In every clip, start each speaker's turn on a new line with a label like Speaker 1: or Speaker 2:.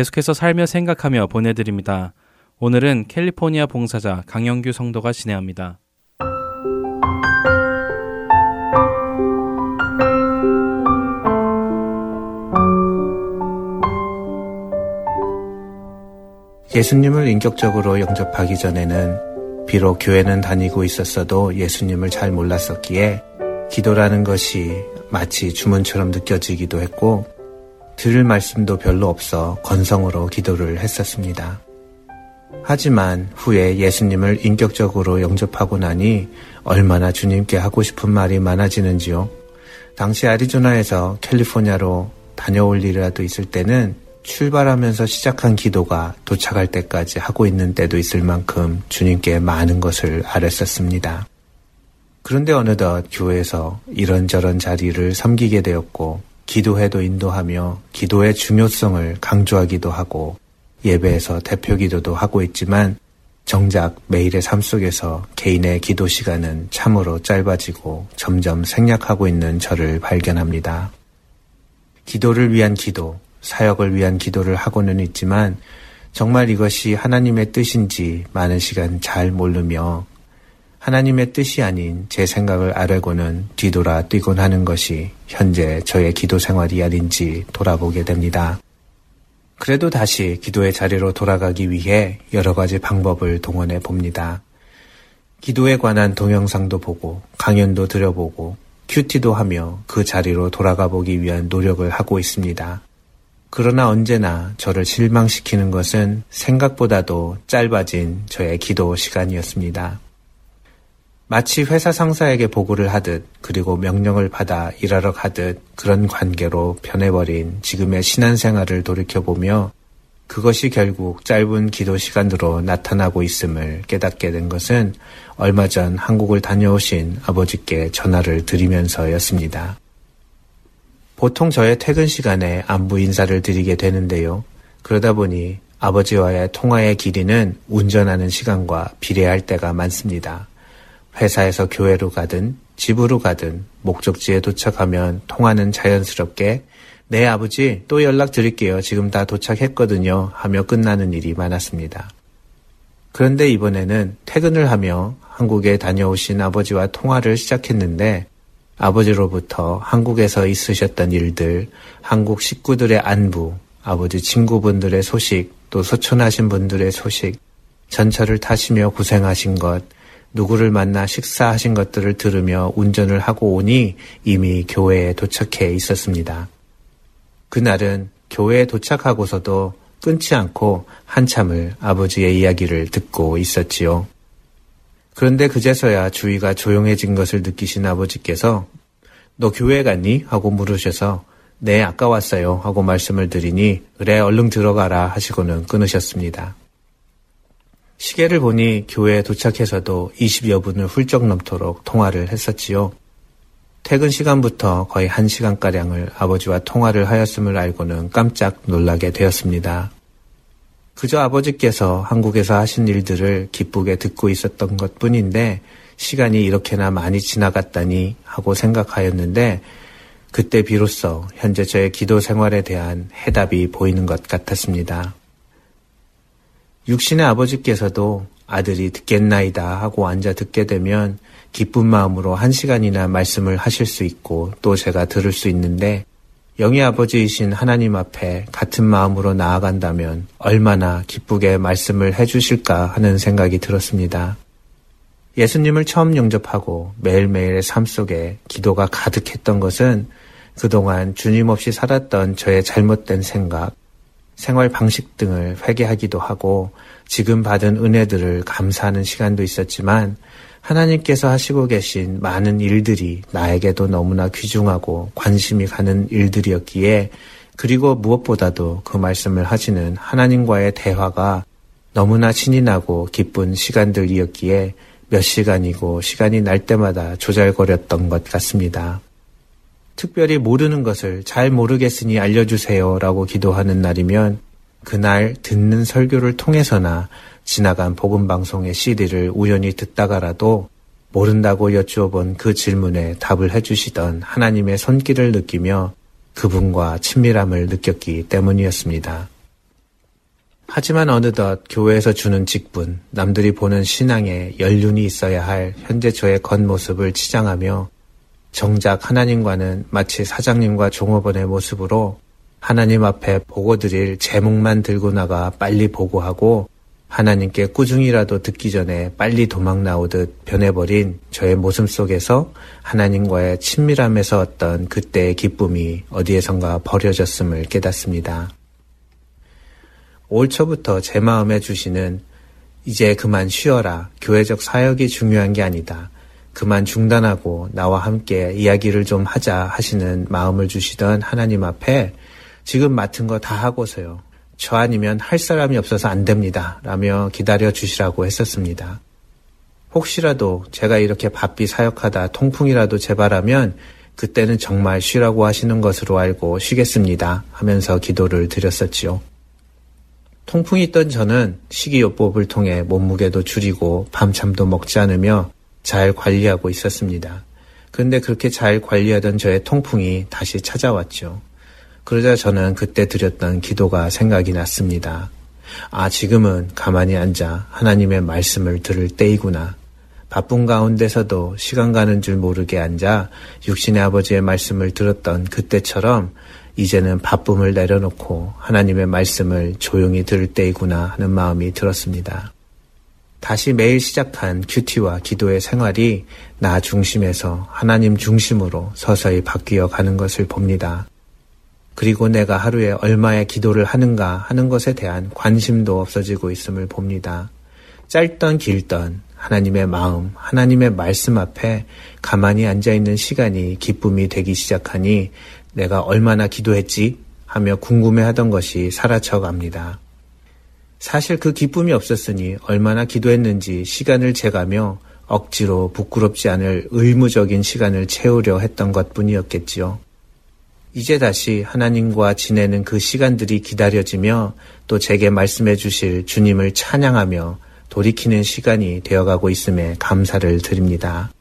Speaker 1: 계속해서 살며 생각하며 보내드립니다. 오늘은 캘리포니아 봉사자 강영규 성도가 진행합니다.
Speaker 2: 예수님을 인격적으로 영접하기 전에는 비록 교회는 다니고 있었어도 예수님을 잘 몰랐었기에 기도라는 것이 마치 주문처럼 느껴지기도 했고 들을 말씀도 별로 없어 건성으로 기도를 했었습니다. 하지만 후에 예수님을 인격적으로 영접하고 나니 얼마나 주님께 하고 싶은 말이 많아지는지요. 당시 아리조나에서 캘리포니아로 다녀올 일이라도 있을 때는 출발하면서 시작한 기도가 도착할 때까지 하고 있는 때도 있을 만큼 주님께 많은 것을 아랬었습니다. 그런데 어느덧 교회에서 이런저런 자리를 섬기게 되었고 기도회도 인도하며 기도의 중요성을 강조하기도 하고 예배에서 대표 기도도 하고 있지만 정작 매일의 삶 속에서 개인의 기도 시간은 참으로 짧아지고 점점 생략하고 있는 저를 발견합니다. 기도를 위한 기도, 사역을 위한 기도를 하고는 있지만 정말 이것이 하나님의 뜻인지 많은 시간 잘 모르며 하나님의 뜻이 아닌 제 생각을 아뢰고는 뒤돌아 뛰곤 하는 것이 현재 저의 기도 생활이 아닌지 돌아보게 됩니다. 그래도 다시 기도의 자리로 돌아가기 위해 여러 가지 방법을 동원해 봅니다. 기도에 관한 동영상도 보고 강연도 들여보고 큐티도 하며 그 자리로 돌아가 보기 위한 노력을 하고 있습니다. 그러나 언제나 저를 실망시키는 것은 생각보다도 짧아진 저의 기도 시간이었습니다. 마치 회사 상사에게 보고를 하듯 그리고 명령을 받아 일하러 가듯 그런 관계로 변해버린 지금의 신앙생활을 돌이켜보며 그것이 결국 짧은 기도 시간으로 나타나고 있음을 깨닫게 된 것은 얼마 전 한국을 다녀오신 아버지께 전화를 드리면서였습니다. 보통 저의 퇴근 시간에 안부 인사를 드리게 되는데요. 그러다 보니 아버지와의 통화의 길이는 운전하는 시간과 비례할 때가 많습니다. 회사에서 교회로 가든 집으로 가든 목적지에 도착하면 통화는 자연스럽게 네 아버지 또 연락 드릴게요. 지금 다 도착했거든요. 하며 끝나는 일이 많았습니다. 그런데 이번에는 퇴근을 하며 한국에 다녀오신 아버지와 통화를 시작했는데 아버지로부터 한국에서 있으셨던 일들, 한국 식구들의 안부, 아버지 친구분들의 소식, 또 소천하신 분들의 소식, 전철을 타시며 고생하신 것, 누구를 만나 식사하신 것들을 들으며 운전을 하고 오니 이미 교회에 도착해 있었습니다. 그날은 교회에 도착하고서도 끊지 않고 한참을 아버지의 이야기를 듣고 있었지요. 그런데 그제서야 주위가 조용해진 것을 느끼신 아버지께서 너 교회 갔니? 하고 물으셔서 네, 아까 왔어요. 하고 말씀을 드리니 그래, 얼른 들어가라 하시고는 끊으셨습니다. 시계를 보니 교회에 도착해서도 20여 분을 훌쩍 넘도록 통화를 했었지요. 퇴근 시간부터 거의 1시간가량을 아버지와 통화를 하였음을 알고는 깜짝 놀라게 되었습니다. 그저 아버지께서 한국에서 하신 일들을 기쁘게 듣고 있었던 것 뿐인데 시간이 이렇게나 많이 지나갔다니 하고 생각하였는데 그때 비로소 현재 저의 기도 생활에 대한 해답이 보이는 것 같았습니다. 육신의 아버지께서도 아들이 듣겠나이다 하고 앉아 듣게 되면 기쁜 마음으로 한 시간이나 말씀을 하실 수 있고 또 제가 들을 수 있는데 영의 아버지이신 하나님 앞에 같은 마음으로 나아간다면 얼마나 기쁘게 말씀을 해주실까 하는 생각이 들었습니다. 예수님을 처음 영접하고 매일매일의 삶 속에 기도가 가득했던 것은 그동안 주님 없이 살았던 저의 잘못된 생각, 생활 방식 등을 회개하기도 하고 지금 받은 은혜들을 감사하는 시간도 있었지만 하나님께서 하시고 계신 많은 일들이 나에게도 너무나 귀중하고 관심이 가는 일들이었기에 그리고 무엇보다도 그 말씀을 하시는 하나님과의 대화가 너무나 신이 나고 기쁜 시간들이었기에 몇 시간이고 시간이 날 때마다 조잘거렸던 것 같습니다. 특별히 모르는 것을 잘 모르겠으니 알려주세요 라고 기도하는 날이면 그날 듣는 설교를 통해서나 지나간 복음방송의 CD를 우연히 듣다가라도 모른다고 여쭈어본 그 질문에 답을 해주시던 하나님의 손길을 느끼며 그분과 친밀함을 느꼈기 때문이었습니다. 하지만 어느덧 교회에서 주는 직분, 남들이 보는 신앙에 연륜이 있어야 할 현재 저의 겉모습을 치장하며 정작 하나님과는 마치 사장님과 종업원의 모습으로 하나님 앞에 보고 드릴 제목만 들고 나가 빨리 보고하고 하나님께 꾸중이라도 듣기 전에 빨리 도망 나오듯 변해버린 저의 모습 속에서 하나님과의 친밀함에서 어떤 그때의 기쁨이 어디에선가 버려졌음을 깨닫습니다. 올 초부터 제 마음에 주시는 이제 그만 쉬어라. 교회적 사역이 중요한 게 아니다. 그만 중단하고 나와 함께 이야기를 좀 하자 하시는 마음을 주시던 하나님 앞에 지금 맡은 거 다 하고서요. 저 아니면 할 사람이 없어서 안 됩니다. 라며 기다려 주시라고 했었습니다. 혹시라도 제가 이렇게 바삐 사역하다 통풍이라도 재발하면 그때는 정말 쉬라고 하시는 것으로 알고 쉬겠습니다. 하면서 기도를 드렸었지요. 통풍이 있던 저는 식이요법을 통해 몸무게도 줄이고 밤잠도 먹지 않으며 잘 관리하고 있었습니다. 그런데 그렇게 잘 관리하던 저의 통풍이 다시 찾아왔죠. 그러자 저는 그때 드렸던 기도가 생각이 났습니다. 아, 지금은 가만히 앉아 하나님의 말씀을 들을 때이구나. 바쁜 가운데서도 시간 가는 줄 모르게 앉아 육신의 아버지의 말씀을 들었던 그때처럼 이제는 바쁨을 내려놓고 하나님의 말씀을 조용히 들을 때이구나 하는 마음이 들었습니다. 다시 매일 시작한 큐티와 기도의 생활이 나 중심에서 하나님 중심으로 서서히 바뀌어 가는 것을 봅니다. 그리고 내가 하루에 얼마의 기도를 하는가 하는 것에 대한 관심도 없어지고 있음을 봅니다. 짧던 길던 하나님의 마음, 하나님의 말씀 앞에 가만히 앉아 있는 시간이 기쁨이 되기 시작하니 내가 얼마나 기도했지? 하며 궁금해 하던 것이 사라져 갑니다. 사실 그 기쁨이 없었으니 얼마나 기도했는지 시간을 재가며 억지로 부끄럽지 않을 의무적인 시간을 채우려 했던 것 뿐이었겠지요. 이제 다시 하나님과 지내는 그 시간들이 기다려지며 또 제게 말씀해 주실 주님을 찬양하며 돌이키는 시간이 되어가고 있음에 감사를 드립니다.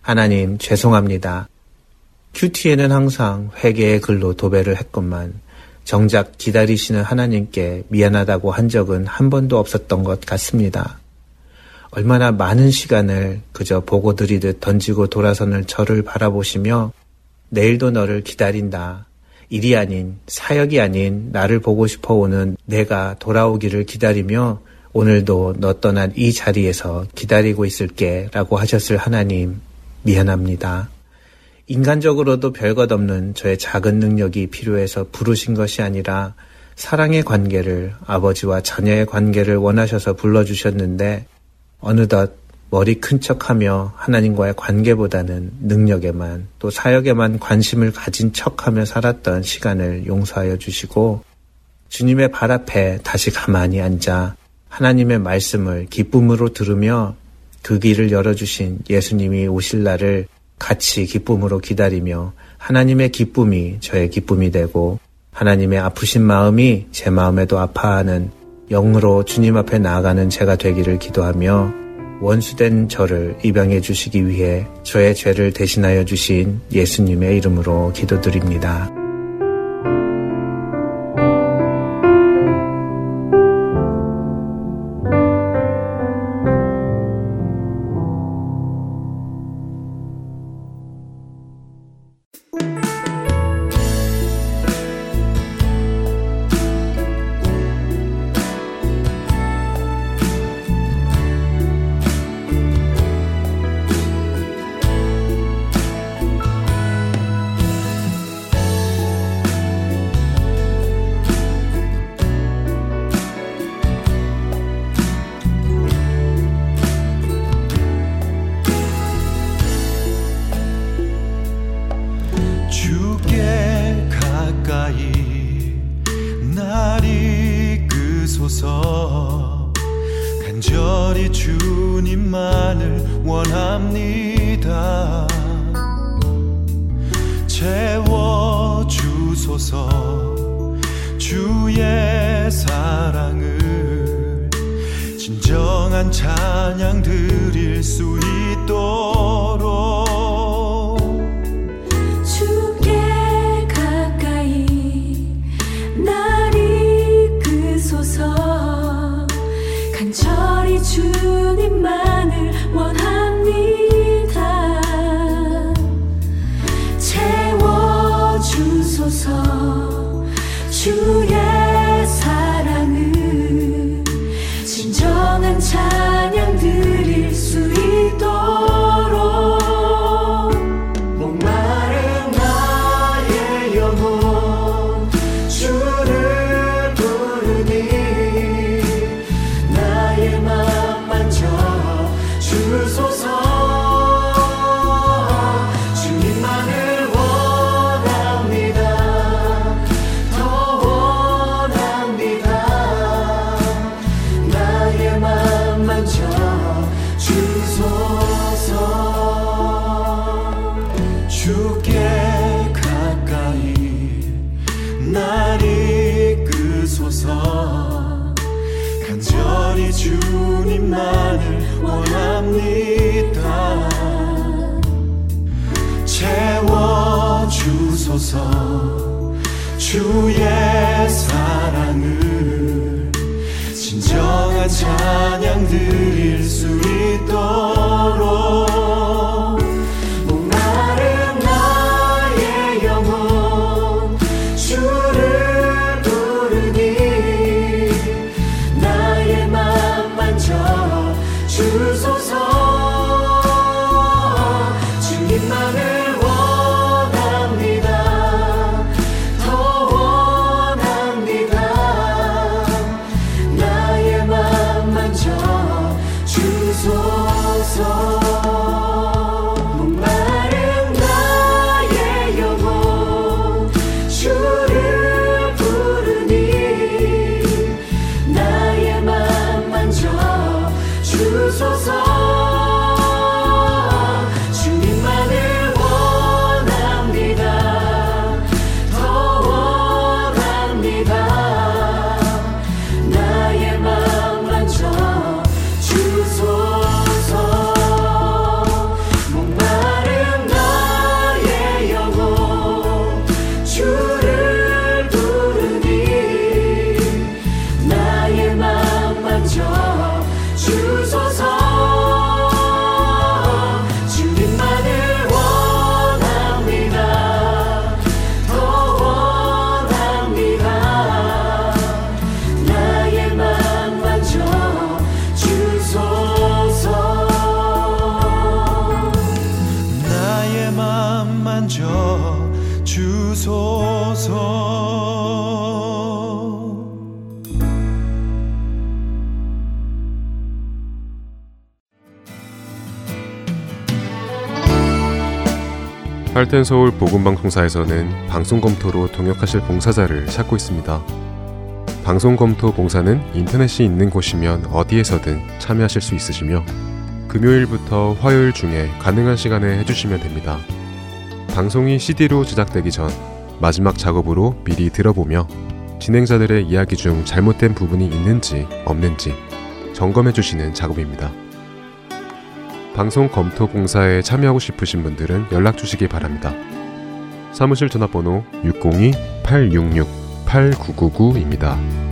Speaker 2: 하나님 죄송합니다. 큐티에는 항상 회개의 글로 도배를 했건만 정작 기다리시는 하나님께 미안하다고 한 적은 한 번도 없었던 것 같습니다. 얼마나 많은 시간을 그저 보고 드리듯 던지고 돌아서는 저를 바라보시며 내일도 너를 기다린다. 일이 아닌 사역이 아닌 나를 보고 싶어 오는 내가 돌아오기를 기다리며 오늘도 너 떠난 이 자리에서 기다리고 있을게 라고 하셨을 하나님 미안합니다. 인간적으로도 별것 없는 저의 작은 능력이 필요해서 부르신 것이 아니라 사랑의 관계를 아버지와 자녀의 관계를 원하셔서 불러주셨는데 어느덧 머리 큰 척하며 하나님과의 관계보다는 능력에만 또 사역에만 관심을 가진 척하며 살았던 시간을 용서하여 주시고 주님의 발 앞에 다시 가만히 앉아 하나님의 말씀을 기쁨으로 들으며 그 길을 열어주신 예수님이 오실 날을 같이 기쁨으로 기다리며 하나님의 기쁨이 저의 기쁨이 되고 하나님의 아프신 마음이 제 마음에도 아파하는 영으로 주님 앞에 나아가는 제가 되기를 기도하며 원수된 저를 입양해 주시기 위해 저의 죄를 대신하여 주신 예수님의 이름으로 기도드립니다.
Speaker 3: 나를 이끄소서 만을 원합니다. 채워주소서. 주의 사랑을 진정한 찬양 드릴 수 주 만져 주소서
Speaker 4: 할텐 서울 복음방송사에서는 방송 검토로 동역하실 봉사자를 찾고 있습니다. 방송 검토 봉사는 인터넷이 있는 곳이면 어디에서든 참여하실 수 있으시며 금요일부터 화요일 중에 가능한 시간에 해주시면 됩니다. 방송이 CD로 제작되기 전 마지막 작업으로 미리 들어보며 진행자들의 이야기 중 잘못된 부분이 있는지 없는지 점검해 주시는 작업입니다. 방송 검토 봉사에 참여하고 싶으신 분들은 연락 주시기 바랍니다. 사무실 전화번호 602-866-8999입니다.